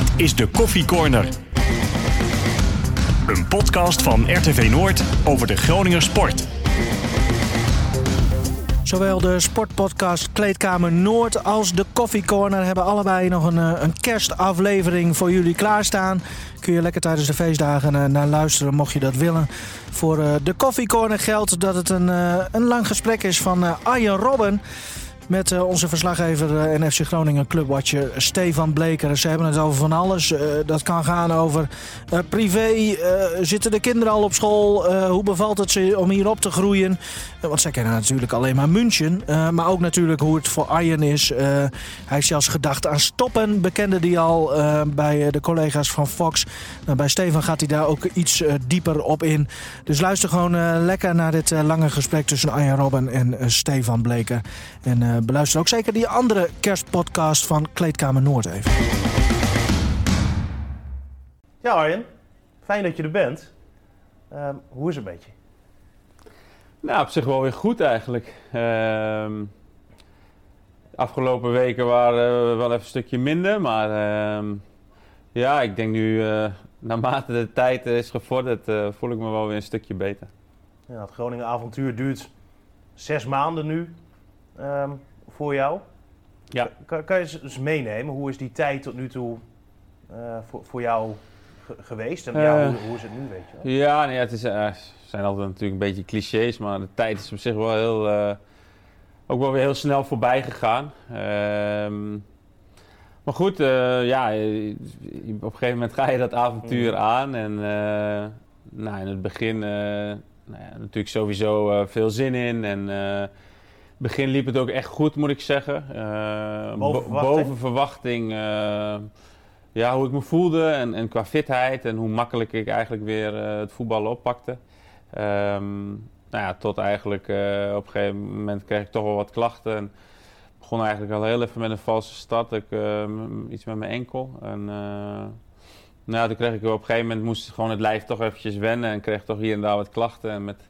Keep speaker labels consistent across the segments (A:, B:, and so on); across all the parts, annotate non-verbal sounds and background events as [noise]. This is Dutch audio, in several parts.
A: Dit is de Koffie Corner. Een podcast van RTV Noord over de Groninger sport.
B: Zowel de sportpodcast Kleedkamer Noord als de Coffee Corner hebben allebei nog een, eh, een kerstaflevering voor jullie klaarstaan. Kun je lekker tijdens de feestdagen eh, naar luisteren, mocht je dat willen. Voor eh, de Coffee Corner geldt dat het een, een lang gesprek is van Arjen Robben met uh, onze verslaggever en FC Groningen clubwatcher Stefan Bleker. Ze hebben het over van alles. Uh, dat kan gaan over privé. zitten de kinderen al op school? hoe bevalt het ze om hier op te groeien? want zij kennen natuurlijk alleen maar München. maar ook natuurlijk hoe het voor Arjen is. hij heeft zelfs gedacht aan stoppen. Bekende die al bij de collega's van Fox. Nou, bij Stefan gaat hij daar ook iets dieper op in. Dus luister gewoon lekker naar dit lange gesprek tussen Arjen Robben en Stefan Bleker. En beluister ook zeker die andere kerstpodcast van Kleedkamer Noord even.
C: Ja Arjen, fijn dat je er bent. Ehm, hoe is het een beetje?
D: Nou, op zich wel weer goed eigenlijk. Uh, afgelopen weken waren we wel even een stukje minder, maar ehm, ja, ik denk nu, uh, naarmate de tijd is gevorderd, uh, voel ik me wel weer een stukje beter.
C: Ja, het Groningen avontuur duurt zes maanden nu voor jou. Ja. Kan, kan je eens meenemen, hoe is die tijd tot nu toe uh, voor, voor jou geweest? En ja, hoe, hoe, is het nu, weet je wel?
D: Ja, nee, het is, uh, zijn altijd natuurlijk een beetje clichés, maar de tijd is op zich wel heel, uh, ook wel weer heel snel voorbij gegaan. Ehm, maar goed, ja, op een gegeven moment ga je dat avontuur mm. aan. En nou, in het begin nou ja, natuurlijk sowieso veel zin in. En begin liep het ook echt goed, moet ik zeggen. Uh, boven verwachting? Boven verwachting uh, ja, hoe ik me voelde en, en, qua fitheid en hoe makkelijk ik eigenlijk weer uh, het voetballen oppakte. Um, nou ja, tot eigenlijk op een gegeven moment kreeg ik toch wel wat klachten. En begon eigenlijk al heel even met een valse start. Ik, iets met mijn enkel. En nou, toen kreeg ik op een gegeven moment moest gewoon het lijf toch eventjes wennen. En kreeg toch hier en daar wat klachten. En met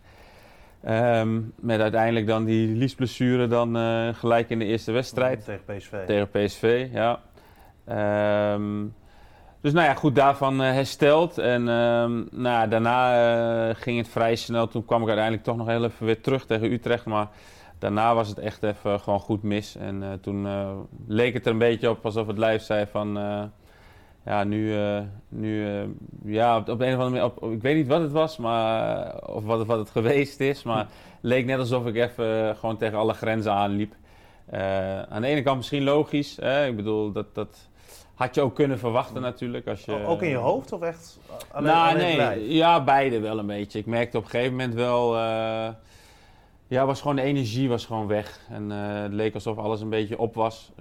D: Um, met uiteindelijk dan die liesblessure dan uh, gelijk in de eerste wedstrijd.
C: Tegen PSV.
D: Tegen PSV, ja. Um, dus nou ja, goed, daarvan uh, hersteld. En um, nou, daarna uh, ging het vrij snel. Toen kwam ik uiteindelijk toch nog heel even weer terug tegen Utrecht. Maar daarna was het echt even gewoon goed mis. En toen leek het er een beetje op alsof het lijf zei van ja, nu, uh, nu uh, ja, op, op, een of andere manier, op, ik weet niet wat het was, maar, eh, of wat, het, wat het geweest is, maar het leek net alsof ik even gewoon tegen alle grenzen aanliep. Uh, aan de ene kant misschien logisch, hè? ik bedoel, dat, dat had je ook kunnen verwachten natuurlijk. Als je,
C: ook in je hoofd of echt
D: alleen, nou, nee, Ja, beide wel een beetje. Ik merkte op een gegeven moment wel, ja, was gewoon de energie was gewoon weg. En het leek alsof alles een beetje op was.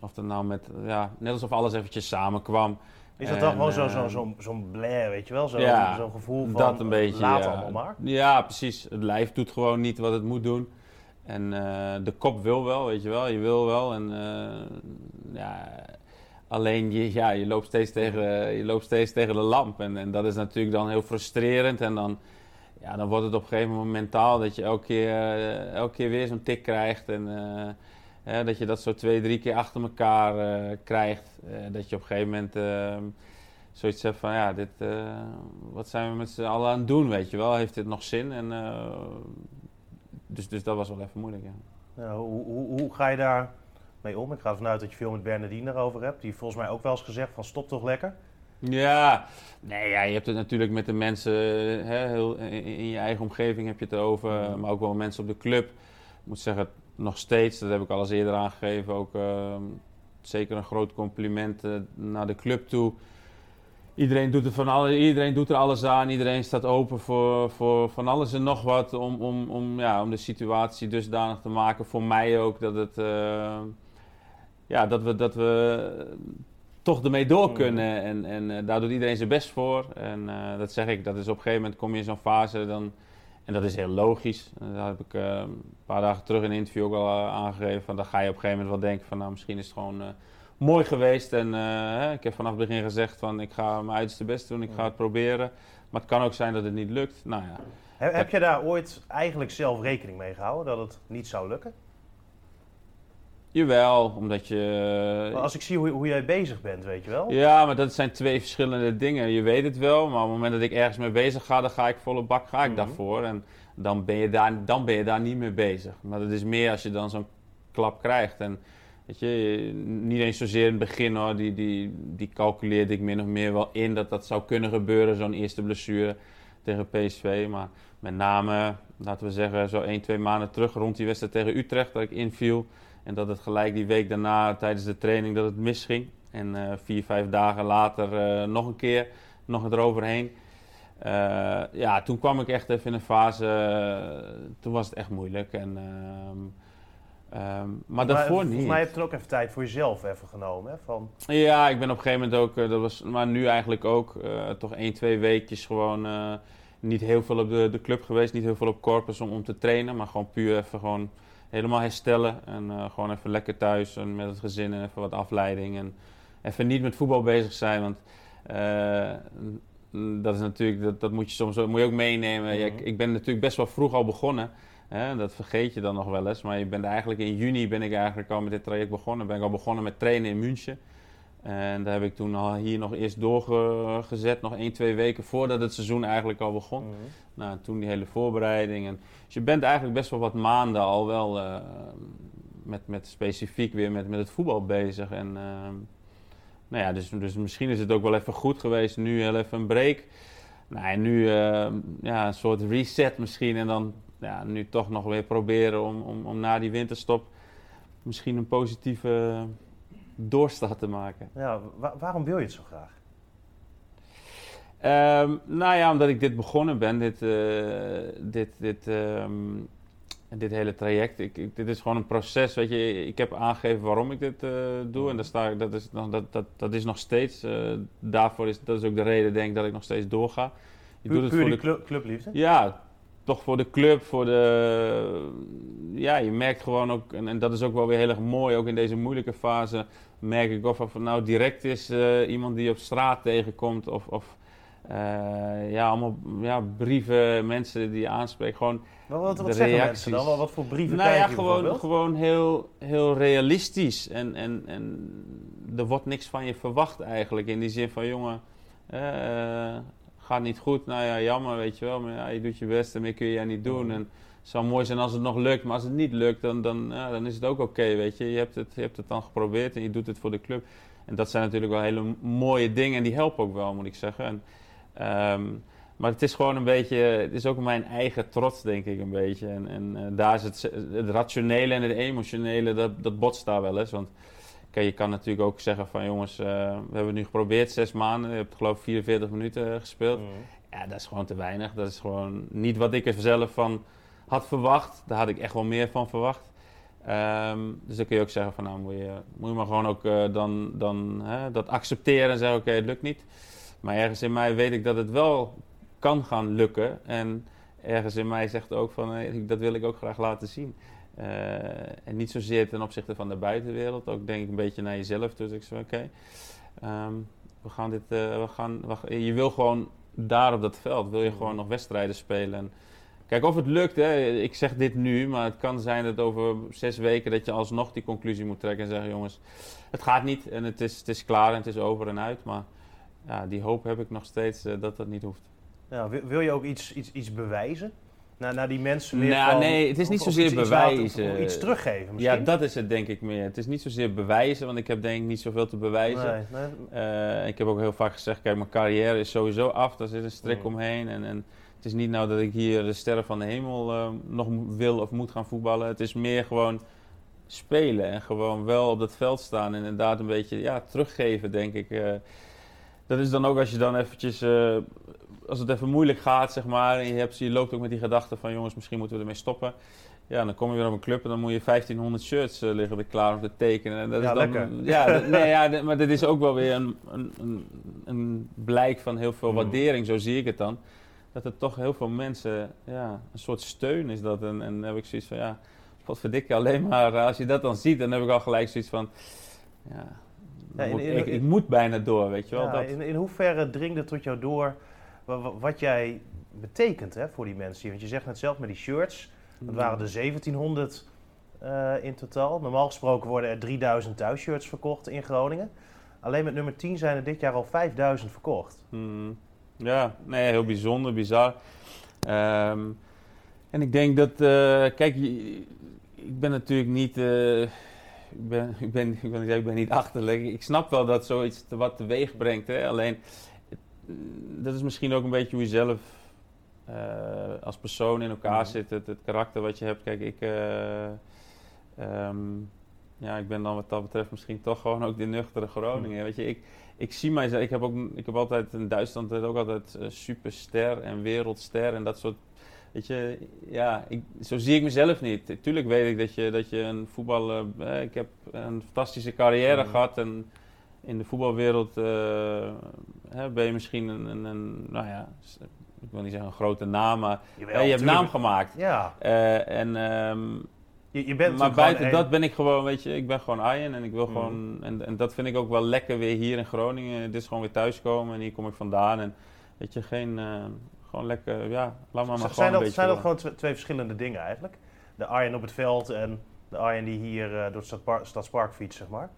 D: Of dat nou met, ja, net alsof alles eventjes samenkwam.
C: Is dat dan gewoon zo'n zo, zo, ehm, zo blair, weet je wel? Zo'n ja, zo gevoel van dat een beetje, laat ja. allemaal maar.
D: Ja, precies. Het lijf doet gewoon niet wat het moet doen. En uh, de kop wil wel, weet je wel. Je wil wel. En uh, ja, alleen je, ja, je, loopt steeds tegen, je loopt steeds tegen de lamp. En, en dat is natuurlijk dan heel frustrerend. En dan, ja, dan wordt het op een gegeven moment mentaal dat je elke keer, uh, elke keer weer zo'n tik krijgt. En dat je dat zo twee, drie keer achter elkaar uh, krijgt. Uh, dat je op een gegeven moment uh, zoiets hebt van, ja, dit, eh, wat zijn we met z'n allen aan het doen, weet je wel? Heeft dit nog zin? En, dus, dus dat was wel even moeilijk, ja.
C: ja hoe, hoe, hoe, ga je daar mee om? Ik ga ervan uit dat je veel met Bernardine erover hebt. Die heeft volgens mij ook wel eens gezegd van, stop toch lekker?
D: Ja, nee, ja, je hebt het natuurlijk met de mensen hè, heel, in, in, je eigen omgeving heb je het over, maar ook wel mensen op de club. Ik moet zeggen, nog steeds, dat heb ik al eens eerder aangegeven, ook ehm, zeker een groot compliment uh, naar de club toe. Iedereen doet, er van alle, iedereen doet er alles aan, iedereen staat open voor, voor van alles en nog wat om, om, om, ja, om de situatie dusdanig te maken. Voor mij ook dat, het, uh, ja, dat, we, dat we toch ermee door mm. kunnen. En, en uh, daar doet iedereen zijn best voor. En dat zeg ik, dat is op een gegeven moment kom je in zo'n fase, dan en dat is heel logisch. Dat heb ik uh, een paar dagen terug in een interview ook al uh, aangegeven. Van, dan ga je op een gegeven moment wel denken van nou misschien is het gewoon uh, mooi geweest. En ik heb vanaf het begin gezegd van ik ga mijn uiterste best doen, ik ga het proberen. Maar het kan ook zijn dat het niet lukt. Nou ja.
C: Heb, heb je daar ooit eigenlijk zelf rekening mee gehouden dat het niet zou lukken?
D: Jawel, omdat je...
C: als ik zie hoe, hoe, jij bezig bent, weet je wel?
D: Ja, maar dat zijn twee verschillende dingen. Je weet het wel, maar op het moment dat ik ergens mee bezig ga, dan ga ik volle bak ga ik mhm. daarvoor. En dan ben, je daar, dan ben je daar niet mee bezig. Maar dat is meer als je dan zo'n klap krijgt. En weet je, niet eens zozeer in het begin hoor, die, die, die calculeerde ik min of meer wel in dat dat zou kunnen gebeuren, zo'n eerste blessure tegen PSV. Maar met name, laten we zeggen, zo 1, 2 maanden terug rond die wedstrijd tegen Utrecht, dat ik inviel. En dat het gelijk die week daarna tijdens de training dat het misging. En uh, vier, vijf dagen later uh, nog een keer, nog eroverheen. Uh, ja, toen kwam ik echt even in een fase, toen was het echt moeilijk. En, um, maar daarvoor niet.
C: Maar je hebt er ook even tijd voor jezelf even genomen, hè? Van...
D: Ja, ik ben op een gegeven moment ook, dat was, maar nu eigenlijk ook, toch één, twee weekjes gewoon niet heel veel op de, de club geweest, niet heel veel op corpus om, om te trainen, maar gewoon puur even gewoon helemaal herstellen. En uh, gewoon even lekker thuis en met het gezin en even wat afleiding. En even niet met voetbal bezig zijn. Want uh, dat is natuurlijk, dat, dat moet je soms moet je ook meenemen. ja, ik, mhm. ik, ben natuurlijk best wel vroeg al begonnen. Hè, dat vergeet je dan nog wel eens. Maar je bent eigenlijk in juni ben ik eigenlijk al met dit traject begonnen. Ben ik al begonnen met trainen in München. En daar heb ik toen al hier nog eerst doorgezet, nog één, twee weken voordat het seizoen eigenlijk al begon. Mm Nou, toen die hele voorbereiding. En, dus je bent eigenlijk best wel wat maanden al wel uh, met, met specifiek weer met, met het voetbal bezig. En uh, nou ja, dus, dus misschien is het ook wel even goed geweest, nu heel even een break. Nou, en nu uh, ja, een soort reset misschien. En dan ja, nu toch nog weer proberen om, om, om na die winterstop misschien een positieve doorstart te maken.
C: Ja, waarom wil je het zo graag?
D: Um, nou ja, omdat ik dit begonnen ben, dit, uh, dit, dit, um, dit hele traject. Ik, ik, dit is gewoon een proces, weet je. Ik heb aangegeven waarom ik dit uh, doe en daar sta, dat, is, dat, dat, dat is nog steeds, uh, daarvoor is, dat is ook de reden denk ik dat ik nog steeds doorga.
C: Je doet het voor de club, clubliefde?
D: Ja, toch voor de club, voor de... Ja, je merkt gewoon ook, en, en, dat is ook wel weer heel erg mooi, ook in deze moeilijke fase, merk ik of het nou direct is uh, iemand die op straat tegenkomt of, of uh, ja, allemaal ja, brieven, mensen die je aanspreekt. Gewoon
C: wat, wat, wat zeggen mensen dan? Wat voor brieven
D: nou,
C: ja,
D: gewoon, gewoon heel, heel realistisch. En, en, en er wordt niks van je verwacht eigenlijk. In die zin van, jongen, uh, gaat niet goed. Nou ja, jammer, weet je wel. Maar ja, je doet je best en meer kun je ja niet doen. En het zou mooi zijn als het nog lukt. Maar als het niet lukt, dan, dan, ja, dan is het ook oké, weet je. Je hebt, het, je hebt het dan geprobeerd en je doet het voor de club. En dat zijn natuurlijk wel hele mooie dingen. En die helpen ook wel, moet ik zeggen. En, um, maar het is gewoon een beetje, het is ook mijn eigen trots, denk ik, een beetje. En, en uh, daar is het, het rationele en het emotionele, dat, dat botst daar wel eens. Want Kijk, je kan natuurlijk ook zeggen van jongens, uh, we hebben nu geprobeerd zes maanden. Je hebt geloof ik 44 minuten gespeeld. Mm. Ja, dat is gewoon te weinig. Dat is gewoon niet wat ik er zelf van had verwacht. Daar had ik echt wel meer van verwacht. Um, dus dan kun je ook zeggen van nou moet je, moet je maar gewoon ook uh, dan, dan hè, dat accepteren en zeggen oké, okay, het lukt niet. Maar ergens in mij weet ik dat het wel kan gaan lukken. En ergens in mij zegt ook van hey, dat wil ik ook graag laten zien. Uh, en niet zozeer ten opzichte van de buitenwereld, ook denk ik een beetje naar jezelf. Dus ik zei: Oké, um, we gaan dit. Uh, we gaan, je wil gewoon daar op dat veld, wil je gewoon nog wedstrijden spelen. En kijk, of het lukt, hè, ik zeg dit nu, maar het kan zijn dat over zes weken dat je alsnog die conclusie moet trekken en zeggen: Jongens, het gaat niet en het is, het is klaar en het is over en uit. Maar ja, die hoop heb ik nog steeds uh, dat dat niet hoeft.
C: Ja, wil, wil je ook iets, iets, iets bewijzen? Naar, naar die mensen
D: meer nou, Nee, het is niet zozeer bewijzen. Iets,
C: iets, teruggeven misschien?
D: Ja, dat is het denk ik meer. Het is niet zozeer bewijzen, want ik heb denk ik niet zoveel te bewijzen. Nee, nee. Uh, ik heb ook heel vaak gezegd, kijk, mijn carrière is sowieso af. Daar zit een strik mm. omheen. En, en het is niet nou dat ik hier de sterren van de hemel uh, nog wil of moet gaan voetballen. Het is meer gewoon spelen en gewoon wel op dat veld staan. En inderdaad een beetje ja, teruggeven, denk ik. Uh, dat is dan ook als je dan eventjes als het even moeilijk gaat, zeg maar, en je, hebt, je loopt ook met die gedachte van jongens, misschien moeten we ermee stoppen. Ja, dan kom je weer op een club en dan moet je 1500 shirts uh, liggen er klaar om te tekenen. En dat
C: ja,
D: is
C: dan, lekker.
D: Ja, [laughs] nee, ja, maar dat is ook wel weer een, een, een, blijk van heel veel mm. waardering, zo zie ik het dan. Dat er toch heel veel mensen, ja, een soort steun is dat. En, en dan heb ik zoiets van, ja, wat verdikke alleen maar, eh, als je dat dan ziet, dan heb ik al gelijk zoiets van, ja, ja in, in, ik, ik, moet bijna door, weet je wel.
C: Ja,
D: dat.
C: In, in hoeverre dringt het tot jou door wat jij betekent hè, voor die mensen. Want je zegt net zelf met die shirts, dat waren de 1700 in totaal. Normaal gesproken worden er 3000 thuisshirts verkocht in Groningen. Alleen met nummer 10 zijn er dit jaar al 5000 verkocht.
D: Hmm. Ja, nee, heel bijzonder, bizar. Ehm, en ik denk dat, kijk, ik ben natuurlijk niet ik ben, ik ben, ik ben, ik ben niet achterlijk. Ik snap wel dat zoiets te, wat teweeg brengt. Hè? Alleen, dat is misschien ook een beetje hoe je zelf uh, als persoon in elkaar mhm. zit. Het, het, karakter wat je hebt. Kijk, ik, uh, um, ja, ik ben dan wat dat betreft misschien toch gewoon ook de nuchtere Groningen. Mhm. Weet je, ik, ik zie mijzelf, ik heb, ook, ik heb altijd in Duitsland ook altijd superster en wereldster en dat soort Weet je, ja, ik, zo zie ik mezelf niet. Tuurlijk weet ik dat je, dat je een voetballer... Eh, ik heb een fantastische carrière mm. gehad en in de voetbalwereld uh, ben je misschien een, een, een, nou ja, ik wil niet zeggen een grote naam, maar Jawel, je hebt naam gemaakt.
C: Ja.
D: Uh, en, um,
C: je, je, bent
D: maar buiten dat ben ik gewoon, weet je, ik ben gewoon Arjen en ik wil mm. gewoon, en, en dat vind ik ook wel lekker weer hier in Groningen. Dit is gewoon weer thuiskomen en hier kom ik vandaan en weet je, geen, uh, gewoon lekker, ja, laat maar, maar
C: zijn
D: dat,
C: Zijn dat gewoon twee verschillende dingen eigenlijk? De Arjen op het veld en de Arjen die hier uh, door het Stadspark fietst, zeg maar?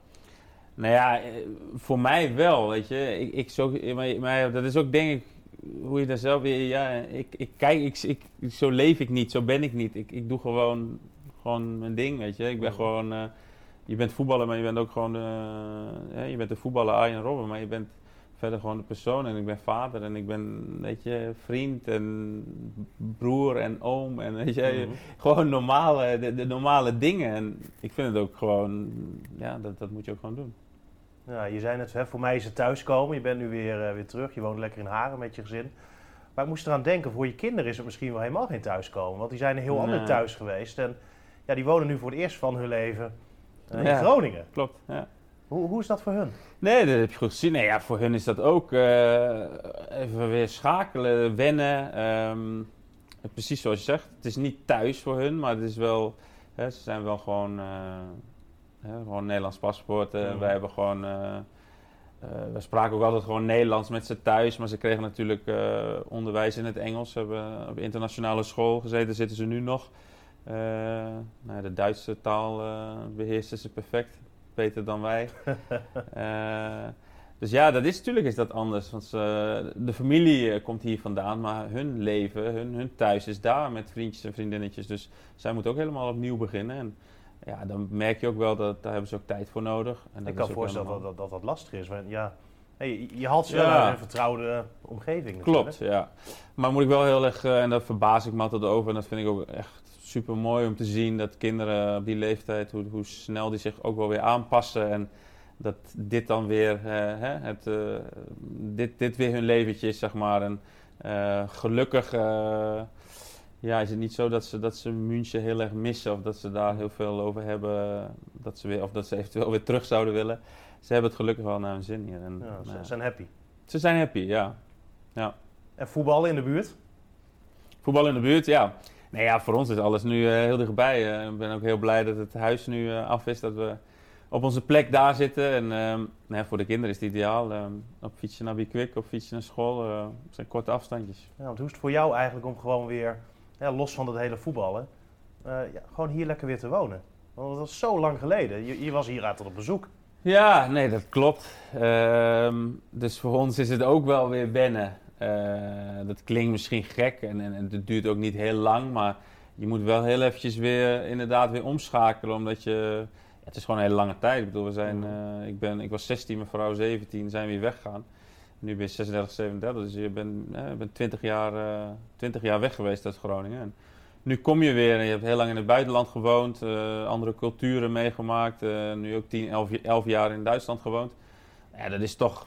D: Nou ja, eh, voor mij wel, weet je. Ik, ik zo, maar, dat is ook denk ik hoe je daar zelf weer... Ja, ik, ik kijk, ik, ik, zo leef ik niet, zo ben ik niet. Ik, ik doe gewoon, gewoon mijn ding, weet je. Ik ben gewoon... Uh, je bent voetballer, maar je bent ook gewoon... Uh, je bent de voetballer Arjen Robben, maar je bent verder gewoon de persoon. En ik ben vader en ik ben, weet je, vriend en broer en oom. En weet je, mhm. gewoon normale, de, de, normale dingen. En ik vind het ook gewoon, ja, dat, dat moet je ook gewoon doen.
C: Ja, je zei net, hè, voor mij is het thuiskomen. Je bent nu weer, uh, weer terug. Je woont lekker in Haren met je gezin. Maar ik moest eraan denken, voor je kinderen is het misschien wel helemaal geen thuiskomen. Want die zijn een heel nee. ander thuis geweest. En ja, die wonen nu voor het eerst van hun leven uh, in Groningen.
D: Klopt, ja.
C: Hoe, hoe is dat voor hun?
D: Nee, dat heb je goed gezien. Nee, ja, voor hun is dat ook uh, even weer schakelen, wennen. Um, precies zoals je zegt. Het is niet thuis voor hun, maar het is wel... Hè, ze zijn wel gewoon... Hè, gewoon Nederlands paspoort. Uh, Wij hebben gewoon... we spraken ook altijd gewoon Nederlands met ze thuis. Maar ze kregen natuurlijk onderwijs in het Engels. Ze hebben op internationale school gezeten. zitten ze nu nog. nou, de Duitse taal beheersen ze perfect beter dan wij. [laughs] dus ja, dat is natuurlijk is dat anders. Want de familie eh, komt hier vandaan, maar hun leven, hun, hun thuis is daar met vriendjes en vriendinnetjes. Dus zij moeten ook helemaal opnieuw beginnen. En ja, dan merk je ook wel dat daar hebben ze ook tijd voor nodig.
C: En Ik kan voorstellen dat, dat, dat dat lastig is. Want ja, hey, je haalt ze wel een vertrouwde omgeving.
D: Klopt, ja. Maar moet ik wel heel erg, uh, en daar verbaas ik me altijd over, en dat vind ik ook echt super mooi om te zien dat kinderen op die leeftijd, hoe, hoe snel die zich ook wel weer aanpassen. En dat dit dan weer, uh, hè, het, uh, dit, dit weer hun leventje is, zeg maar. En uh, gelukkig ja, is het niet zo dat ze, dat ze München heel erg missen. Of dat ze daar heel veel over hebben. Dat ze weer, of dat ze eventueel weer terug zouden willen. Ze hebben het gelukkig wel naar hun zin hier. En,
C: ja, ze zijn happy.
D: Ze zijn happy, ja. ja.
C: En voetballen in de buurt?
D: Voetbal in de buurt, ja. Nee, ja, voor ons is alles nu uh, heel dichtbij. Uh, ik ben ook heel blij dat het huis nu uh, af is, dat we op onze plek daar zitten. En um, nou, voor de kinderen is het ideaal. Um, op fietsen naar Bikwik, op fietsen naar school. Uh, zijn korte afstandjes.
C: Ja, want hoe is het voor jou eigenlijk om gewoon weer, ja, los van dat hele voetballen, ja, gewoon hier lekker weer te wonen? Want dat was zo lang geleden. Je, je was hier altijd op bezoek.
D: Ja, nee, dat klopt. Um, dus voor ons is het ook wel weer wennen. Uh, dat klinkt misschien gek en, en, en, het duurt ook niet heel lang, maar je moet wel heel eventjes weer inderdaad weer omschakelen, omdat je... Het is gewoon een hele lange tijd. Ik bedoel, we zijn, uh, ik, ben, ik was 16, mijn vrouw 17, zijn we weer weggegaan. Nu ben je 36, 37, dus je bent, uh, bent 20, jaar, 20 jaar weg geweest uit Groningen. En nu kom je weer en je hebt heel lang in het buitenland gewoond, andere culturen meegemaakt, nu ook 10, 11, 11 jaar in Duitsland gewoond. Ja, dat is toch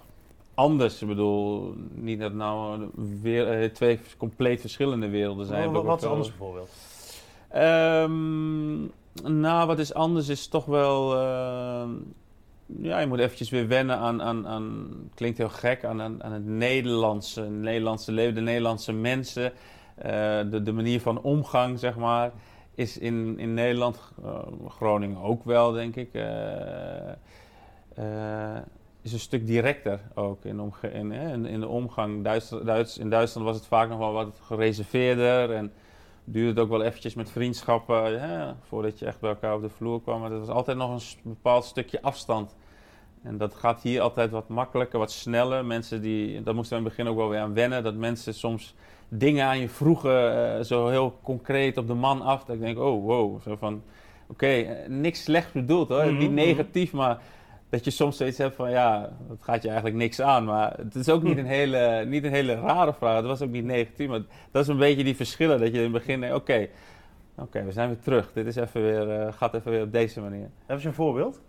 D: anders. Ik bedoel, niet dat nou weer eh, twee compleet verschillende werelden zijn.
C: Wat, wat is anders bijvoorbeeld?
D: Um, nou, wat is anders is toch wel... Ja, je moet eventjes weer wennen aan, aan, aan klinkt heel gek, aan, aan, aan het Nederlandse, Nederlandse leven, de Nederlandse mensen. Uh, de, de manier van omgang, zeg maar, is in, in Nederland, uh, Groningen ook wel, denk ik is een stuk directer ook in, in, in, in de omgang. Duits, Duits, in Duitsland was het vaak nog wel wat gereserveerder. En duurde het ook wel eventjes met vriendschappen, voordat je echt bij elkaar op de vloer kwam. Maar dat was altijd nog een bepaald stukje afstand. En dat gaat hier altijd wat makkelijker, wat sneller. Mensen die, dat moesten we in het begin ook wel weer aan wennen, dat mensen soms dingen aan je vroegen, uh, zo heel concreet op de man af. Dat ik denk, oh wow, zo van, oké, eh, niks slecht bedoeld hoor, niet mhm, mhm. negatief, maar dat je soms zoiets hebt van, ja, dat gaat je eigenlijk niks aan. Maar het is ook niet een hele, niet een hele rare vraag, het was ook niet negatief, maar dat is een beetje die verschillen, dat je in het begin denkt, oké, oké, we zijn weer terug. Dit is even weer, uh, gaat even weer op deze manier.
C: Heb je een voorbeeld?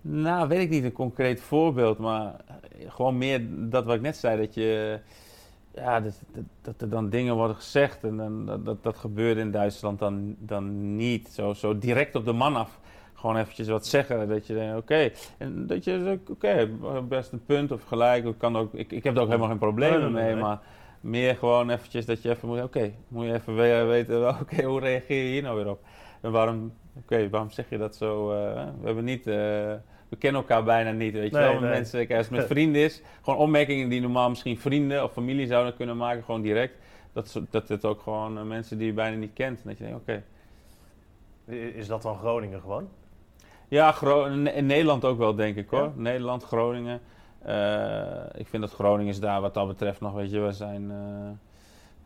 D: Nou, weet ik niet een concreet voorbeeld, maar gewoon meer dat wat ik net zei, dat je ja, dat, dat, dat, er dan dingen worden gezegd en dan, dat, dat, dat gebeurde in Duitsland dan, dan niet. Zo, zo direct op de man af. Gewoon eventjes wat zeggen. Dat je denkt, oké. En dat je oké, best een punt of gelijk. Ik, kan ook, ik, ik heb er ook helemaal geen problemen mee. Maar meer gewoon eventjes dat je even moet, oké, moet je even weten, [laughs] oké, hoe reageer je hier nou weer op? En waarom, oké, waarom zeg je dat zo? Uh, we hebben niet... Uh, we kennen elkaar bijna niet. Weet je wel, met mensen, kijk, als het met [laughs] vrienden is, gewoon opmerkingen die normaal misschien vrienden of familie zouden kunnen maken, gewoon direct. Dat, dat het ook gewoon uh, mensen die je bijna niet kent. dat je denkt, oké.
C: Is dat dan Groningen gewoon?
D: Ja, Gro in Nederland ook wel, denk ik hoor. Nederland, Groningen. Uh, ik vind dat Groningen is daar wat dat betreft nog, weet je, we zijn.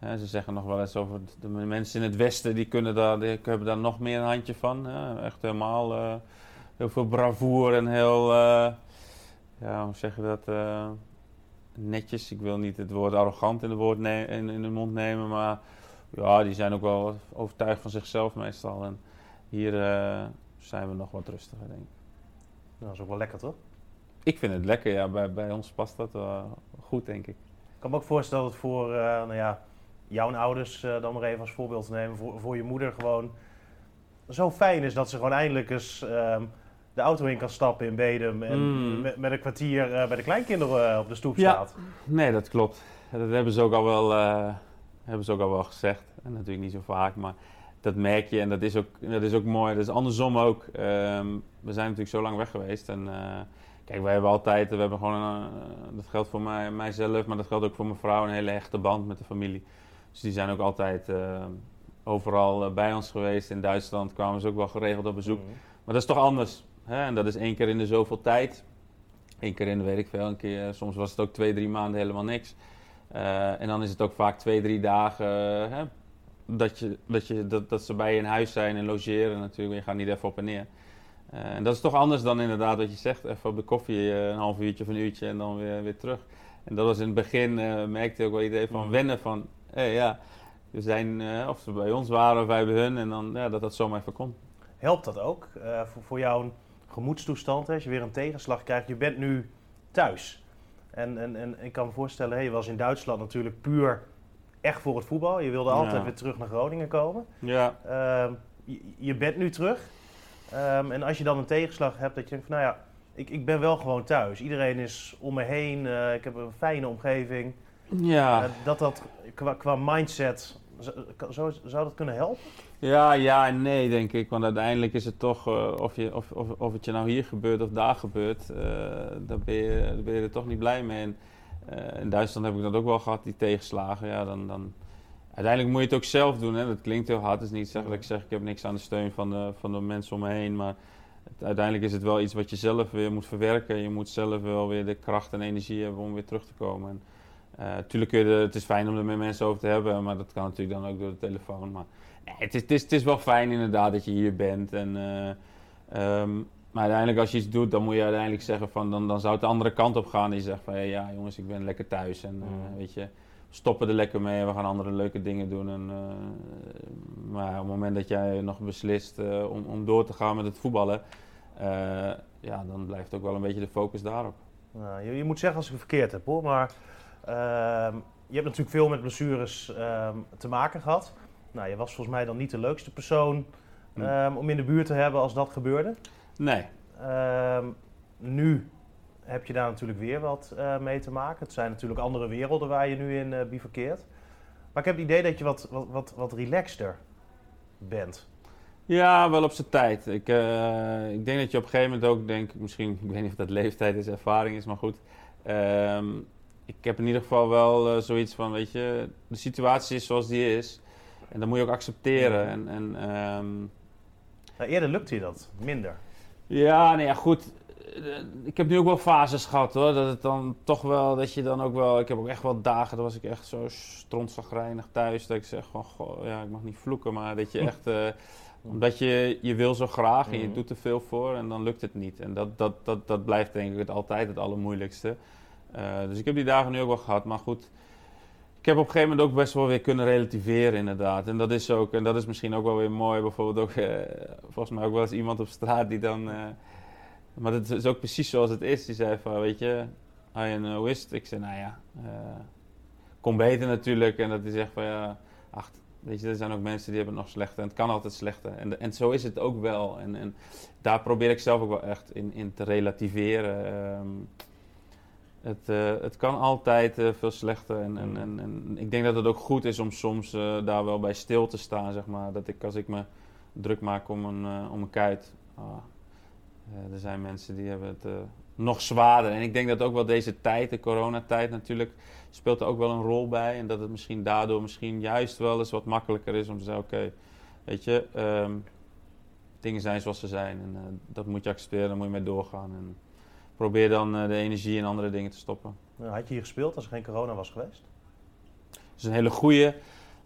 D: Uh, ze zeggen nog wel eens over de mensen in het westen, die kunnen daar, die hebben daar nog meer een handje van. echt helemaal heel veel bravoure en heel, ja, hoe zeg je dat, netjes. Ik wil niet het woord arrogant in de, woord in, in de mond nemen, maar ja, die zijn ook wel overtuigd van zichzelf meestal. En hier zijn we nog wat rustiger, denk ik.
C: Dat is ook wel lekker, toch?
D: Ik vind het lekker, ja. Bij, bij ons past dat goed, denk ik.
C: Ik kan me ook voorstellen dat het voor nou ja, jouw ouders, dan maar even als voorbeeld te nemen, voor, voor je moeder gewoon zo fijn is dat ze gewoon eindelijk eens... Ehm, de auto in kan stappen in Bedum en mm. met, met, een kwartier uh, bij de kleinkinderen op de stoep ja. staat.
D: Nee, dat klopt. Dat hebben ze ook al wel, hebben ze ook al wel gezegd. En natuurlijk niet zo vaak, maar dat merk je en dat is ook, dat is ook mooi. Dat is andersom ook. Um, we zijn natuurlijk zo lang weg geweest en kijk, wij hebben altijd, we hebben gewoon, dat geldt voor mij, mijzelf, maar dat geldt ook voor mijn vrouw, een hele hechte band met de familie. Dus die zijn ook altijd overal bij ons geweest. In Duitsland kwamen ze ook wel geregeld op bezoek. Mm. Maar dat is toch anders. Hè? En dat is één keer in de zoveel tijd. Eén keer in de weet ik veel, een keer, soms was het ook twee, drie maanden helemaal niks. En dan is het ook vaak twee, drie dagen hè, dat, je, dat, je, dat, dat ze bij je in huis zijn en logeren natuurlijk. Je gaat niet even op en neer. Uh, en dat is toch anders dan inderdaad wat je zegt. Even op de koffie uh, een half uurtje of een uurtje en dan weer, weer terug. En dat was in het begin, merkte ik ook wel idee van mm. wennen van... Hey, ja, we zijn, of ze bij ons waren of wij bij hun. En dan ja, dat dat zomaar even komt.
C: Helpt dat ook voor, voor jou gemoedstoestand. Hè, als je weer een tegenslag krijgt, je bent nu thuis. En, en, en ik kan me voorstellen, hey, je was in Duitsland natuurlijk puur echt voor het voetbal. Je wilde altijd weer terug naar Groningen komen.
D: Ja.
C: Uh, je, je, bent nu terug. Um, en als je dan een tegenslag hebt, dat je denkt van, nou ja, ik, ik ben wel gewoon thuis. Iedereen is om me heen. Uh, ik heb een fijne omgeving.
D: Ja. Uh,
C: dat dat qua, qua mindset, zou, zou dat kunnen helpen?
D: Ja, ja en nee, denk ik. Want uiteindelijk is het toch, uh, of, je, of, of, of het je nou hier gebeurt of daar gebeurt, dan, ben je, dan ben je er toch niet blij mee. En in Duitsland heb ik dat ook wel gehad, die tegenslagen. Ja, dan, dan, uiteindelijk moet je het ook zelf doen. Hè. Dat klinkt heel hard. Het is niet zeggen dat ik zeg, ik heb niks aan de steun van de, van de mensen om me heen. Maar het, uiteindelijk is het wel iets wat je zelf weer moet verwerken. Je moet zelf wel weer de kracht en energie hebben om weer terug te komen. En, tuurlijk kun je het is fijn om er met mensen over te hebben, maar dat kan natuurlijk dan ook door de telefoon. Maar het, is, het, is, het is wel fijn inderdaad dat je hier bent. En, uh, um, maar uiteindelijk als je iets doet, dan moet je uiteindelijk zeggen van... dan, dan zou het de andere kant op gaan. Die zegt van, hey, ja jongens, ik ben lekker thuis. En uh, weet je, stoppen er lekker mee. We gaan andere leuke dingen doen. En, uh, maar op het moment dat jij nog beslist om, om door te gaan met het voetballen... ja, dan blijft ook wel een beetje de focus daarop.
C: Nou, je, je, moet zeggen als ik het verkeerd heb hoor, maar... Ehm, je hebt natuurlijk veel met blessures ehm, te maken gehad. Nou, je was volgens mij dan niet de leukste persoon hm. um, om in de buurt te hebben als dat gebeurde.
D: Nee.
C: Um, nu heb je daar natuurlijk weer wat uh, mee te maken. Het zijn natuurlijk andere werelden waar je nu in uh, bivakkeert. Maar ik heb het idee dat je wat, wat, wat, wat relaxter bent.
D: Ja, wel op zijn tijd. Ik, uh, ik denk dat je op een gegeven moment ook denkt, misschien, ik weet niet of dat leeftijd is, ervaring is, maar goed. Um, ik heb in ieder geval wel zoiets van, weet je, de situatie is zoals die is. En dat moet je ook accepteren. En, en, ehm,
C: nou, eerder lukte je dat minder.
D: Ja, nee, ja, goed. Ik heb nu ook wel fases gehad hoor. Dat het dan toch wel, dat je dan ook wel. Ik heb ook echt wel dagen, daar was ik echt zo strontzagrijnig thuis. Dat ik zeg van, goh, ja, ik mag niet vloeken, maar dat je [laughs] echt. Uh, omdat je, je wil zo graag en je mhm. doet er veel voor en dan lukt het niet. En dat, dat, dat, dat blijft denk ik het altijd het allermoeilijkste. Uh, dus ik heb die dagen nu ook wel gehad. Maar goed, ik heb op een gegeven moment ook best wel weer kunnen relativeren inderdaad. En dat is ook, en dat is misschien ook wel weer mooi. Bijvoorbeeld ook, uh, volgens mij ook wel eens iemand op straat die dan... Uh, maar dat is ook precies zoals het is. Die zei van, weet je, Arjen, hoe is het? Ik zei, nou ja, kom beter natuurlijk. En dat hij zegt van, ja, ach, Weet je, er zijn ook mensen die hebben het nog slechter. En het kan altijd slechter. En, en zo is het ook wel. En, en daar probeer ik zelf ook wel echt in, in te relativeren. Ehm, het, uh, het kan altijd uh, veel slechter. En, en, en, ik denk dat het ook goed is om soms uh, daar wel bij stil te staan. Zeg maar. Dat ik als ik me druk maak om een, om een kuit. Ah, er zijn mensen die hebben het nog zwaarder. En ik denk dat ook wel deze tijd, de coronatijd natuurlijk, speelt er ook wel een rol bij. En dat het misschien daardoor misschien juist wel eens wat makkelijker is om te zeggen, oké, weet je, um, dingen zijn zoals ze zijn. En dat moet je accepteren, daar moet je mee doorgaan. En probeer dan uh, de energie in andere dingen te stoppen.
C: Nou, had je hier gespeeld als er geen corona was geweest?
D: Dat is een hele goede.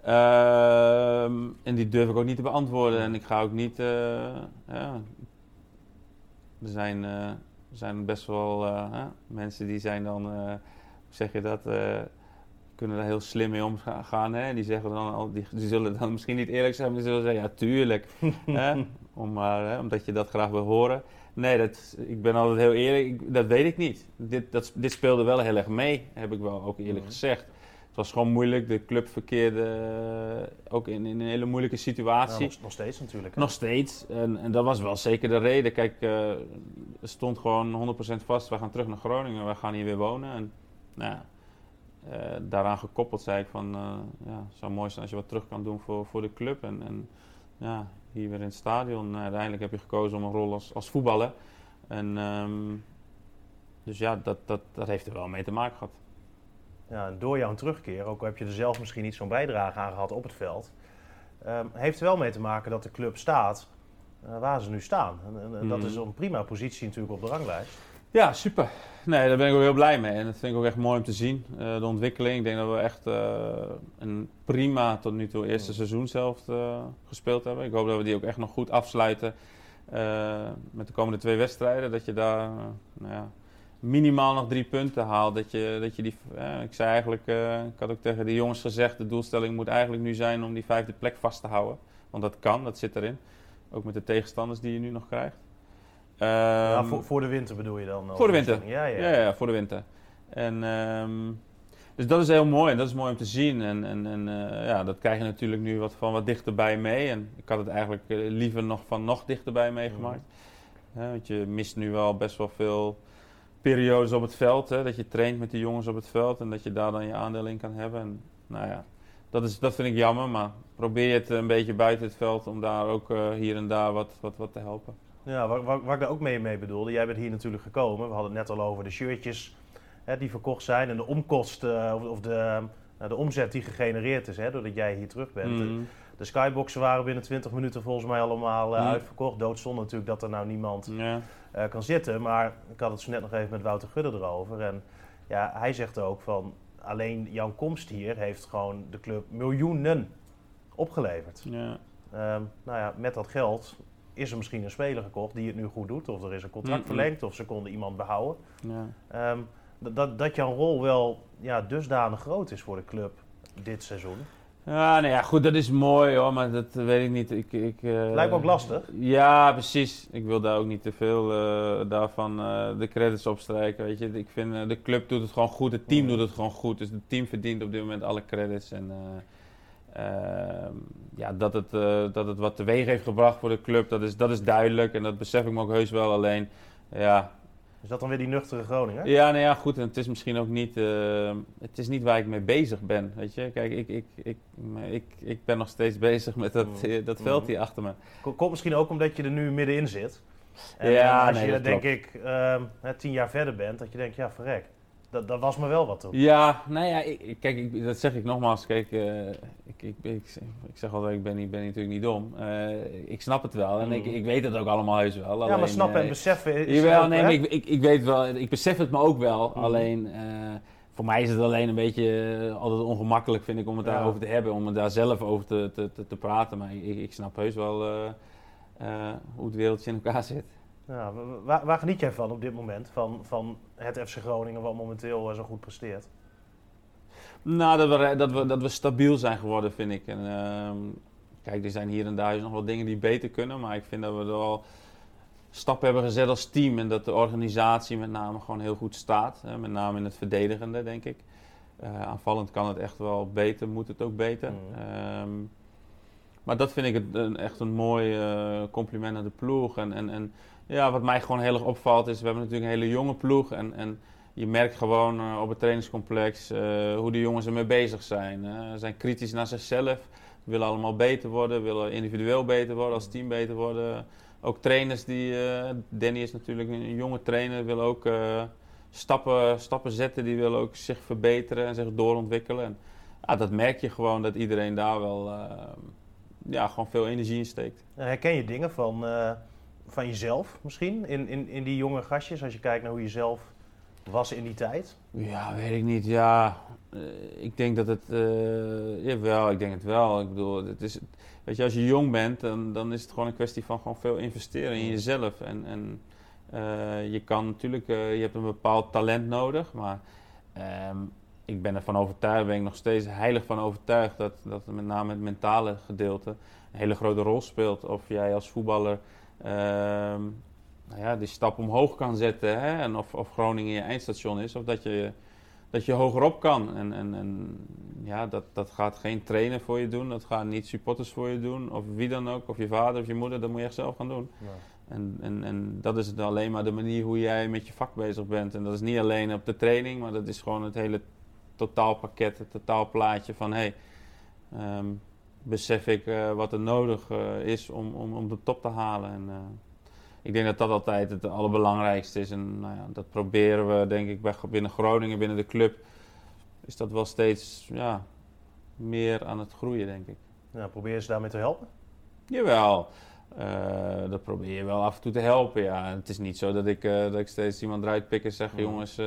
D: Uh, en die durf ik ook niet te beantwoorden. En ik ga ook niet. Uh, ja, er zijn er zijn best wel mensen die zijn dan, hoe zeg je dat, kunnen er heel slim mee omgaan. Hè? Die zeggen dan al, die, die, zullen dan misschien niet eerlijk zijn, maar die zullen zeggen, ja tuurlijk. [laughs] hè? Om maar, hè? Omdat je dat graag wil horen. Nee, dat, ik ben altijd heel eerlijk, ik, dat weet ik niet. Dit, dat, dit speelde wel heel erg mee, heb ik wel ook eerlijk mhm. gezegd. Het was gewoon moeilijk. De club verkeerde eh, ook in, in, een hele moeilijke situatie.
C: nog, nog, steeds natuurlijk.
D: Nog steeds. En, en, dat was wel zeker de reden. Kijk, uh, er stond gewoon 100% vast. We gaan terug naar Groningen. We gaan hier weer wonen. En nou ja, uh, daaraan gekoppeld zei ik van... ja, het zou mooi zijn als je wat terug kan doen voor, voor de club. En, en ja, hier weer in het stadion. uiteindelijk heb je gekozen om een rol als, als voetballer. En... Um, dus ja, dat, dat, dat heeft er wel mee te maken gehad
C: ja, door jouw terugkeer, ook al heb je er zelf misschien niet zo'n bijdrage aan gehad op het veld, um, heeft er wel mee te maken dat de club staat uh, waar ze nu staan. En, en dat mhm. is een prima positie natuurlijk op de ranglijst.
D: Ja, super. Nee, daar ben ik ook heel blij mee. En dat vind ik ook echt mooi om te zien. Uh, de ontwikkeling. Ik denk dat we echt uh, een prima tot nu toe eerste seizoen zelf gespeeld hebben. Ik hoop dat we die ook echt nog goed afsluiten met de komende twee wedstrijden. Dat je daar nou ja, minimaal nog drie punten haalt. Dat je, dat je die, ik zei eigenlijk, ik had ook tegen de jongens gezegd, de doelstelling moet eigenlijk nu zijn om die vijfde plek vast te houden. Want dat kan, dat zit erin. Ook met de tegenstanders die je nu nog krijgt.
C: Um, voor, voor, de winter bedoel je dan?
D: Voor de winter. Ja, ja. ja, ja voor de winter. En, um, dus dat is heel mooi en dat is mooi om te zien. En, en, en uh, ja, dat krijg je natuurlijk nu wat, van wat dichterbij mee. En ik had het eigenlijk uh, liever nog van nog dichterbij meegemaakt. Mm. want je mist nu wel best wel veel periodes op het veld. Hè, dat je traint met de jongens op het veld en dat je daar dan je aandeel in kan hebben. En, nou ja, dat, is, dat vind ik jammer, maar probeer het een beetje buiten het veld om daar ook uh, hier en daar wat, wat, wat te helpen.
C: Ja, waar, waar, waar, ik daar ook mee, mee bedoelde, jij bent hier natuurlijk gekomen. We hadden het net al over de shirtjes hè, die verkocht zijn en de omkosten uh, of, of, de, uh, de omzet die gegenereerd is hè, doordat jij hier terug bent. Mm. De skyboxen waren binnen 20 minuten volgens mij allemaal uh, mm. uitverkocht. Doodzonde natuurlijk dat er nou niemand uh, kan zitten. Maar ik had het zo net nog even met Wouter Gudde erover. En ja, hij zegt ook van alleen jouw komst hier heeft gewoon de club miljoenen opgeleverd. Um, nou ja, met dat geld is er misschien een speler gekocht die het nu goed doet. Of er is een contract verlengd of ze konden iemand behouden. Ja. Um, dat, dat jouw rol wel ja, dusdanig groot is voor de club dit seizoen.
D: Ja, nou ja, goed, dat is mooi hoor, maar dat weet ik niet. Ik, ik,
C: uh, Lijkt me ook lastig.
D: Ja, precies. Ik wil daar ook niet te veel uh, daarvan uh, de credits opstrijken, weet je. Ik vind, de club doet het gewoon goed, het team mm. doet het gewoon goed. Dus het team verdient op dit moment alle credits. En ehm, ja, dat het, dat het wat teweeg heeft gebracht voor de club, dat is, dat is duidelijk. En dat besef ik me ook heus wel. Alleen, ja,
C: is dat dan weer die nuchtere Groningen?
D: Ja, nou ja, goed. En het is misschien ook niet, uh, het is niet waar ik mee bezig ben. Weet je, kijk, ik, ik, ik, ik, ik ben nog steeds bezig met dat, mm. Eh, dat veld hier achter me.
C: Komt misschien ook omdat je er nu middenin zit. En ja, als nee, je, denk ik, uh, tien jaar verder bent, dat je denkt, ja, verrek. Dat, dat was me wel wat toen.
D: Ja, nou ja, ik, kijk, ik, dat zeg ik nogmaals. Kijk, uh, ik, ik, ik, ik, zeg altijd, ik ben, niet, ben natuurlijk niet dom. Uh, ik snap het wel en ik, mm. ik weet het ook allemaal heus wel.
C: Alleen, ja, maar snappen en eh, beseffen
D: is jawel, nee, maar ik, ik, ik weet wel, ik besef het me ook wel. Mm. Alleen, voor mij is het alleen een beetje altijd ongemakkelijk, vind ik, om het ja. daarover te hebben. Om het daar zelf over te, te, te, te praten. Maar ik, ik snap heus wel hoe het wereldje in elkaar zit.
C: Ja, waar, waar, geniet jij van op dit moment? Van, van het FC Groningen, wat momenteel zo goed presteert?
D: Nou, dat we, dat, we, dat we stabiel zijn geworden, vind ik. En, uh, kijk, er zijn hier en daar nog wel dingen die beter kunnen. Maar ik vind dat we er wel stappen hebben gezet als team. En dat de organisatie met name gewoon heel goed staat. Hè, met name in het verdedigende, denk ik. Uh, aanvallend kan het echt wel beter, moet het ook beter. Mm. maar dat vind ik het, een, echt een mooi uh, compliment aan de ploeg. En, en, en ja, wat mij gewoon heel erg opvalt is, we hebben natuurlijk een hele jonge ploeg. En, en je merkt gewoon uh, op het trainingscomplex uh, hoe de jongens ermee bezig zijn. Ze zijn kritisch naar zichzelf, willen allemaal beter worden, willen individueel beter worden, als team beter worden. Ook trainers die, uh, Danny is natuurlijk een jonge trainer, wil ook stappen, stappen zetten, die wil ook zich verbeteren en zich doorontwikkelen. En, dat merk je gewoon dat iedereen daar wel ja, gewoon veel energie in steekt.
C: Herken je dingen van van jezelf misschien? In, in, in die jonge gastjes, als je kijkt naar hoe je zelf was in die tijd?
D: Ja, weet ik niet. Ja, uh, ik denk dat het. Uh, jawel, ik denk het wel. Ik bedoel, het is, weet je, als je jong bent, dan, dan is het gewoon een kwestie van gewoon veel investeren in jezelf. En, en uh, je kan natuurlijk, je hebt een bepaald talent nodig, maar. Um, ik ben ervan overtuigd, ben ik nog steeds heilig van overtuigd dat, dat met name het mentale gedeelte een hele grote rol speelt. Of jij als voetballer Ehm, nou ja, die stap omhoog kan zetten. Hè? En of, of Groningen je eindstation is, of dat je, dat je hogerop kan. En, en, en ja, dat, dat gaat geen trainer voor je doen, dat gaan niet supporters voor je doen, of wie dan ook, of je vader of je moeder, dat moet je echt zelf gaan doen. Ja. En, en, en dat is alleen maar de manier hoe jij met je vak bezig bent. En dat is niet alleen op de training, maar dat is gewoon het hele totaalpakket, het totaalplaatje van hé, hey, um, besef ik uh, wat er nodig uh, is om, om, om de top te halen. En, uh, ik denk dat dat altijd het allerbelangrijkste is. En nou ja, dat proberen we, denk ik, bij, binnen Groningen, binnen de club, is dat wel steeds ja, meer aan het groeien, denk ik.
C: Ja, probeer je ze daarmee te helpen?
D: Jawel. dat probeer je wel af en toe te helpen, ja. Het is niet zo dat ik, dat ik steeds iemand eruit pik en zeg, jongens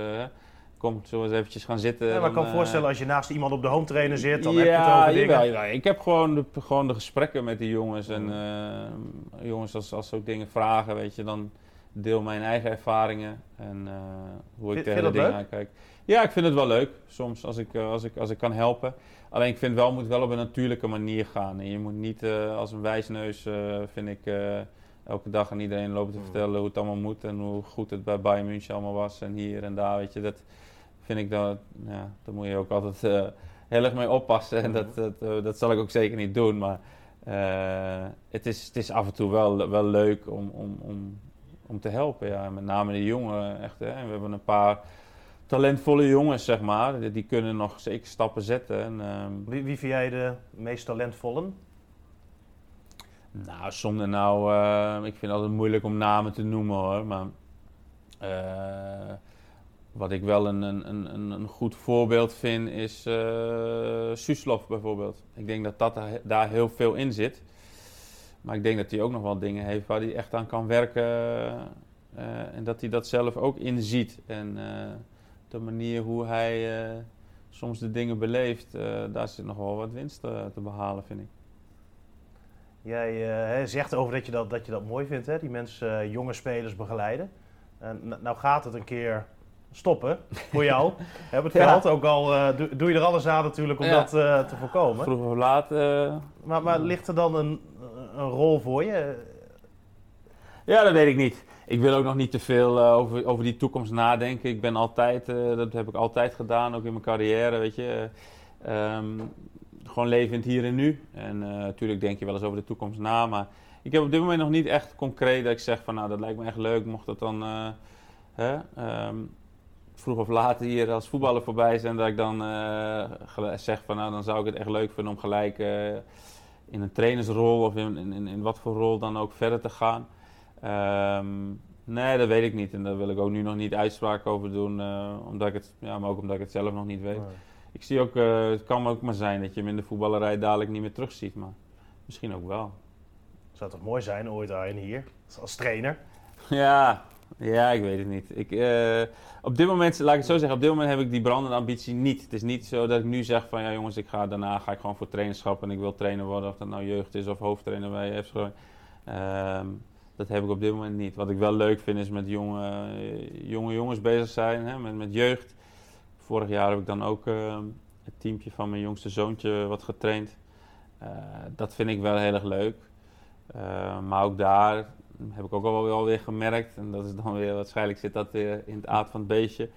D: kom, zullen we eens eventjes gaan zitten.
C: Ja, maar ik kan me eh, voorstellen, als je naast iemand op de home trainer zit, dan heb je het over dingen.
D: Ja, ik heb gewoon de, gewoon de gesprekken met die jongens. En uh, jongens, als, als ze ook dingen vragen, weet je, dan deel mijn eigen ervaringen. En uh, hoe ik tegen de dingen aankijk. Ja, ik vind het wel leuk, soms, als ik, als ik, als ik kan helpen. Alleen ik vind wel, moet wel op een natuurlijke manier gaan. En je moet niet als een wijsneus, vind ik elke dag aan iedereen lopen te mm. vertellen hoe het allemaal moet en hoe goed het bij Bayern München allemaal was en hier en daar, weet je. Dat, vind ik dat, ja, daar moet je ook altijd uh, heel erg mee oppassen. En dat, dat, uh, dat zal ik ook zeker niet doen. Maar uh, het, is, het is af en toe wel, wel leuk om, om, om, om te helpen. Ja. Met name de jongen. Echt, hè. En we hebben een paar talentvolle jongens, zeg maar. Die, die kunnen nog zeker stappen zetten. En,
C: ehm, wie, wie vind jij de meest talentvolle?
D: Nou, zonder nou... ik vind het altijd moeilijk om namen te noemen hoor. Maar... Wat ik wel een, een, een, een goed voorbeeld vind is uh, Suslov bijvoorbeeld. Ik denk dat, dat daar heel veel in zit. Maar ik denk dat hij ook nog wel dingen heeft waar hij echt aan kan werken. Uh, en dat hij dat zelf ook inziet. En uh, de manier hoe hij soms de dingen beleeft, daar zit nog wel wat winst te behalen, vind ik.
C: Jij zegt over dat je dat, dat je dat mooi vindt, hè? die mensen jonge spelers begeleiden. nou gaat het een keer stoppen voor jou. [laughs] Heb het veld ook al, uh, doe, je er alles aan natuurlijk om dat uh, te voorkomen.
D: Vroeger of laat. Uh,
C: maar, maar ligt er dan een, een rol voor je?
D: Ja, dat weet ik niet. Ik wil ook nog niet te veel over, over die toekomst nadenken. Ik ben altijd, dat heb ik altijd gedaan, ook in mijn carrière, weet je. Um, gewoon leven in het hier en nu. En natuurlijk denk je wel eens over de toekomst na, maar ik heb op dit moment nog niet echt concreet dat ik zeg van nou, dat lijkt me echt leuk, mocht dat dan... Hè, um, vroeg of laat hier als voetballer voorbij zijn, dat ik dan uh, zeg van nou dan zou ik het echt leuk vinden om gelijk uh, in een trainersrol of in, in, in, wat voor rol dan ook verder te gaan. Um, Nee, dat weet ik niet. En daar wil ik ook nu nog niet uitspraak over doen. omdat ik het, ja, maar ook omdat ik het zelf nog niet weet. Ik zie ook, het kan ook maar zijn dat je hem in de voetballerij dadelijk niet meer terugziet. Maar misschien ook wel.
C: Zou toch mooi zijn ooit Arjen hier, als trainer?
D: Ja, ja, ik weet het niet. Ik, uh, op dit moment, laat ik het zo zeggen, op dit moment heb ik die brandende ambitie niet. Het is niet zo dat ik nu zeg van, ja jongens, ik ga, daarna ga ik gewoon voor trainerschap en ik wil trainer worden, of dat nou jeugd is of hoofdtrainer bij FC um, dat heb ik op dit moment niet. Wat ik wel leuk vind is met jonge, jonge jongens bezig zijn, hè, met, met jeugd. Vorig jaar heb ik dan ook uh, het teampje van mijn jongste zoontje wat getraind. Uh, dat vind ik wel heel erg leuk. Uh, maar ook daar heb ik ook wel weer gemerkt. En dat is dan weer, waarschijnlijk zit dat weer in het aard van het beestje.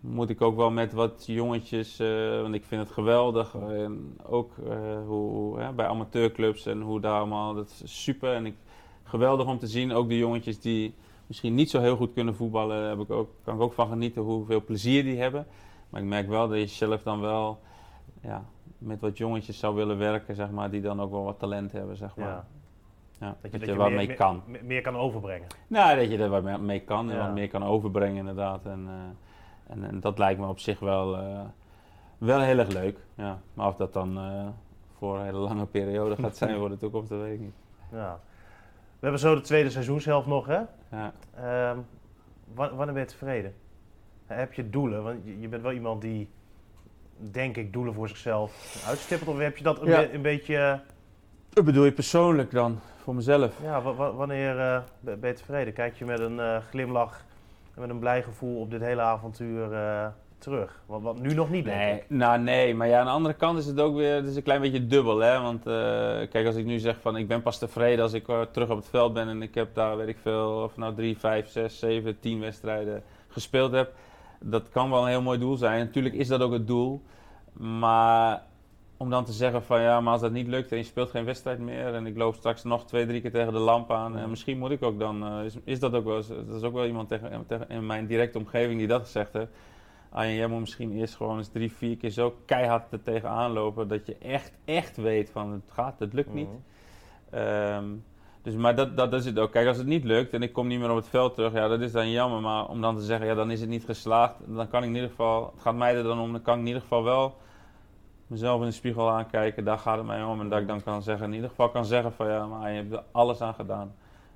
D: Moet ik ook wel met wat jongetjes, uh, want ik vind het geweldig. En ook uh, hoe, bij amateurclubs en hoe daar allemaal, dat is super. En ik, geweldig om te zien, ook de jongetjes die misschien niet zo heel goed kunnen voetballen, heb ik ook, kan ik ook van genieten hoeveel plezier die hebben. Maar ik merk wel dat je zelf dan wel ja, met wat jongetjes zou willen werken, zeg maar, die dan ook wel wat talent hebben, zeg maar. Ja, dat je, dat je, wat mee kan.
C: Meer, kan overbrengen.
D: Nou, dat je er wat mee kan en wat meer kan overbrengen inderdaad. En, uh, en, en, dat lijkt me op zich wel, uh, wel heel erg leuk. Ja. Maar of dat dan uh, voor een hele lange periode gaat zijn [laughs] voor de toekomst, dat weet ik niet. Ja.
C: We hebben zo de tweede seizoenshelft nog, hè? Ja. Um, wanneer ben je tevreden? Heb je doelen? Want je, bent wel iemand die, denk ik, doelen voor zichzelf uitstippelt. Of heb je dat een beetje...
D: Dat bedoel je persoonlijk dan? voor mezelf.
C: Ja, wanneer uh, ben je tevreden? Kijk je met een uh, glimlach en met een blij gevoel op dit hele avontuur uh, terug? Wat, wat, nu nog niet,
D: nee,
C: ik.
D: Nou, nee. Maar ja, aan de andere kant is het ook weer het is een klein beetje dubbel. Hè? Want kijk, als ik nu zeg van ik ben pas tevreden als ik terug op het veld ben en ik heb daar, weet ik veel, of nou drie, vijf, zes, zeven, tien wedstrijden gespeeld heb. Dat kan wel een heel mooi doel zijn. Natuurlijk is dat ook het doel. Maar om dan te zeggen van ja, maar als dat niet lukt en je speelt geen wedstrijd meer en ik loop straks nog twee, drie keer tegen de lamp aan, en misschien moet ik ook dan, uh, is, is, dat ook wel, dat is ook wel iemand tegen, tegen, in mijn directe omgeving die dat gezegd heeft. Ah, jij moet misschien eerst gewoon eens drie, vier keer zo keihard er tegenaan lopen dat je echt, echt weet van het gaat, het lukt niet. Mm dus, maar dat, dat, dat is het ook. Kijk, als het niet lukt en ik kom niet meer op het veld terug, ja, dat is dan jammer. Maar om dan te zeggen, ja, dan is het niet geslaagd, dan kan ik in ieder geval, het gaat mij er dan om, dan kan ik in ieder geval wel mezelf in de spiegel aankijken, daar gaat het mij om. En dat ik dan kan zeggen, in ieder geval kan zeggen van ja, maar je hebt er alles aan gedaan.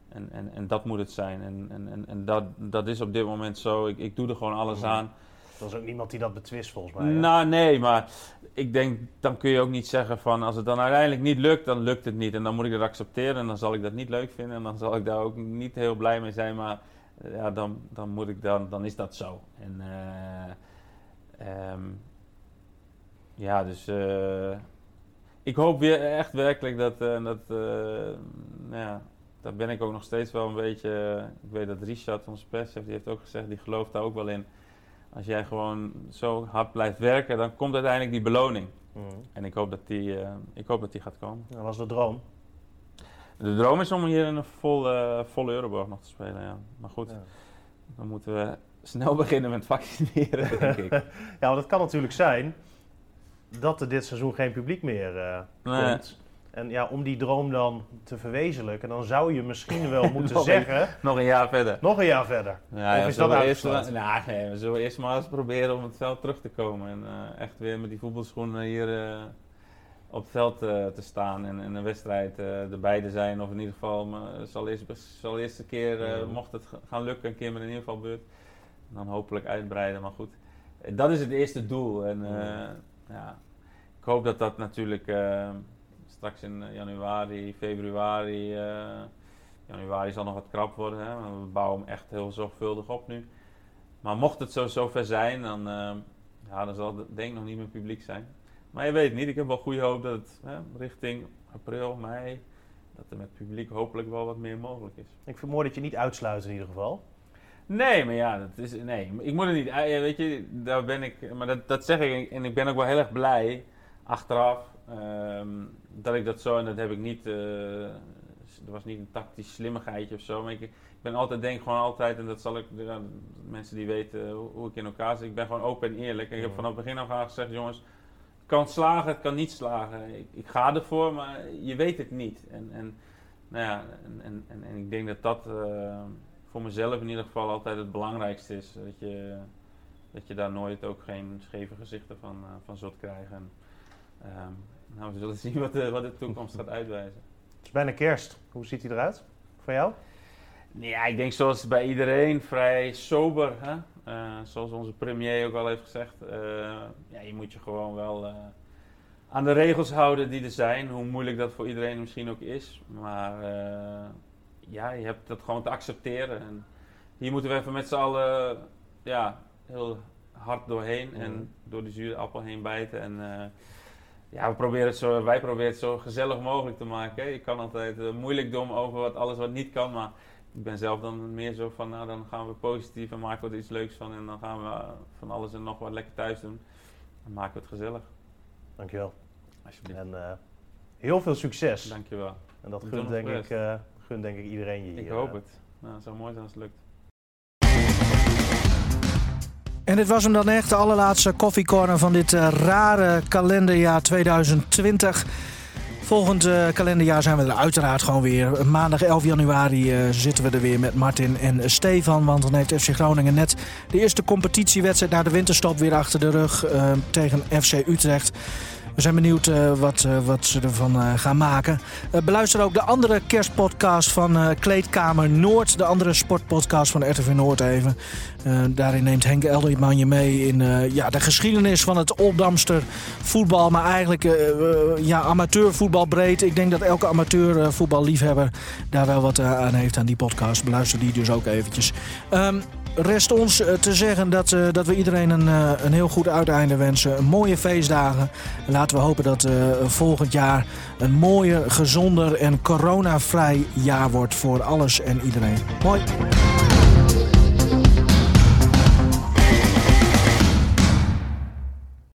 D: En, en, en dat moet het zijn. En, en, en dat, dat is op dit moment zo. Ik, ik doe er gewoon alles aan.
C: Er is ook niemand die dat betwist volgens mij.
D: Nou nee, maar ik denk, dan kun je ook niet zeggen van als het dan uiteindelijk niet lukt, dan lukt het niet. En dan moet ik dat accepteren en dan zal ik dat niet leuk vinden. En dan zal ik daar ook niet heel blij mee zijn. Maar ja, dan, dan moet ik dan, dan is dat zo. En uh, um, ja, dus uh, ik hoop weer echt werkelijk dat, uh, dat uh, nou ja, daar ben ik ook nog steeds wel een beetje. ik weet dat Richard, onze perschef, die heeft ook gezegd, die gelooft daar ook wel in. Als jij gewoon zo hard blijft werken, dan komt uiteindelijk die beloning. Mm. En ik hoop dat die, ik hoop dat die gaat komen.
C: Dat was de droom.
D: De droom is om hier in een volle, volle Euroborg nog te spelen, ja. Maar goed, ja. dan moeten we snel [laughs] beginnen met vaccineren, denk ik. [laughs]
C: ja, want het kan natuurlijk zijn dat er dit seizoen geen publiek meer uh, komt. En ja, om die droom dan te verwezenlijken, dan zou je misschien wel [laughs] moeten zeggen...
D: nog een jaar verder.
C: Nog een jaar verder.
D: Ja, of is dat eerst, nou, nee, we zullen eerst maar eens proberen om het veld terug te komen. En uh, echt weer met die voetbalschoenen hier uh, op het veld te staan. En, en een wedstrijd erbij te zijn. Of in ieder geval, maar zal eerst, zal eerst een keer, mocht het gaan lukken, een keer met een invalbeurt. En dan hopelijk uitbreiden, maar goed. Dat is het eerste doel. En ja, ik hoop dat dat natuurlijk uh, straks in eh, januari, februari. Uh, januari zal nog wat krap worden. Hè? We bouwen hem echt heel zorgvuldig op nu. Maar mocht het zo zover zijn, dan, ja, dan zal het denk ik nog niet meer publiek zijn. Maar je weet niet, ik heb wel goede hoop dat het hè, richting april, mei, dat er met publiek hopelijk wel wat meer mogelijk is.
C: Ik vermoed dat je niet uitsluit in ieder geval.
D: Nee, maar ja, dat is, nee, ik moet het niet. Weet je, daar ben ik. Maar dat, dat zeg ik en ik ben ook wel heel erg blij achteraf um, dat ik dat zo en dat heb ik niet. Uh, er was niet een tactisch slimmigheidje of zo. Maar ik, ik ben altijd, denk gewoon altijd, en dat zal ik. De, mensen die weten hoe, ik in elkaar zit, ik ben gewoon open en eerlijk. En ik heb vanaf het begin af aan gezegd, jongens. Het kan slagen, het kan niet slagen. Ik, ik ga ervoor, maar je weet het niet. En, en, nou ja, en, en, en, ik denk dat dat. Uh, voor mezelf in ieder geval altijd het belangrijkste is. Dat je, dat je daar nooit ook geen scheve gezichten van, van zult krijgen. Ehm, nou, we zullen [laughs] zien wat de, wat de toekomst gaat uitwijzen.
C: Het is bijna kerst. Hoe ziet hij eruit voor jou?
D: Ja, ik denk zoals bij iedereen vrij sober. Hè? Uh, zoals onze premier ook al heeft gezegd. Uh, ja, je moet je gewoon wel uh, aan de regels houden die er zijn. Hoe moeilijk dat voor iedereen misschien ook is. Maar ja, je hebt dat gewoon te accepteren. En hier moeten we even met z'n allen ja, heel hard doorheen. Mm. En door die zure appel heen bijten. En ja, we proberen het zo, wij proberen het zo gezellig mogelijk te maken. Je kan altijd moeilijk doen over wat, alles wat niet kan. Maar ik ben zelf dan meer zo van, nou dan gaan we positief en maken we er iets leuks van. En dan gaan we van alles en nog wat lekker thuis doen. Dan maken we het gezellig.
C: Dankjewel. Alsjeblieft. En heel veel succes.
D: Dankjewel.
C: En dat gunt denk, ik, denk ik iedereen je
D: hier. Ik hoop het. Nou, het zou mooi zijn als het lukt.
B: En dit was hem dan echt, de allerlaatste koffiecorner van dit uh, rare kalenderjaar 2020. Volgend uh, kalenderjaar zijn we er uiteraard gewoon weer. Maandag 11 januari uh, zitten we er weer met Martin en Stefan. Want dan heeft FC Groningen net de eerste competitiewedstrijd na de winterstop weer achter de rug uh, tegen FC Utrecht. We zijn benieuwd uh, wat, uh, wat ze ervan uh, gaan maken. beluister ook de andere kerstpodcast van Kleedkamer Noord. De andere sportpodcast van RTV Noord even. daarin neemt Henk Elderman je mee in ja, de geschiedenis van het Oldamster voetbal. Maar eigenlijk ja, amateurvoetbal breed. Ik denk dat elke amateurvoetballiefhebber daar wel wat aan heeft aan die podcast. Beluister die dus ook eventjes. Um, rest ons eh, te zeggen dat, uh, dat we iedereen een, uh, een heel goed uiteinde wensen. Mooie feestdagen. Laten we hopen dat volgend jaar een mooier, gezonder en coronavrij jaar wordt voor alles en iedereen. Mooi.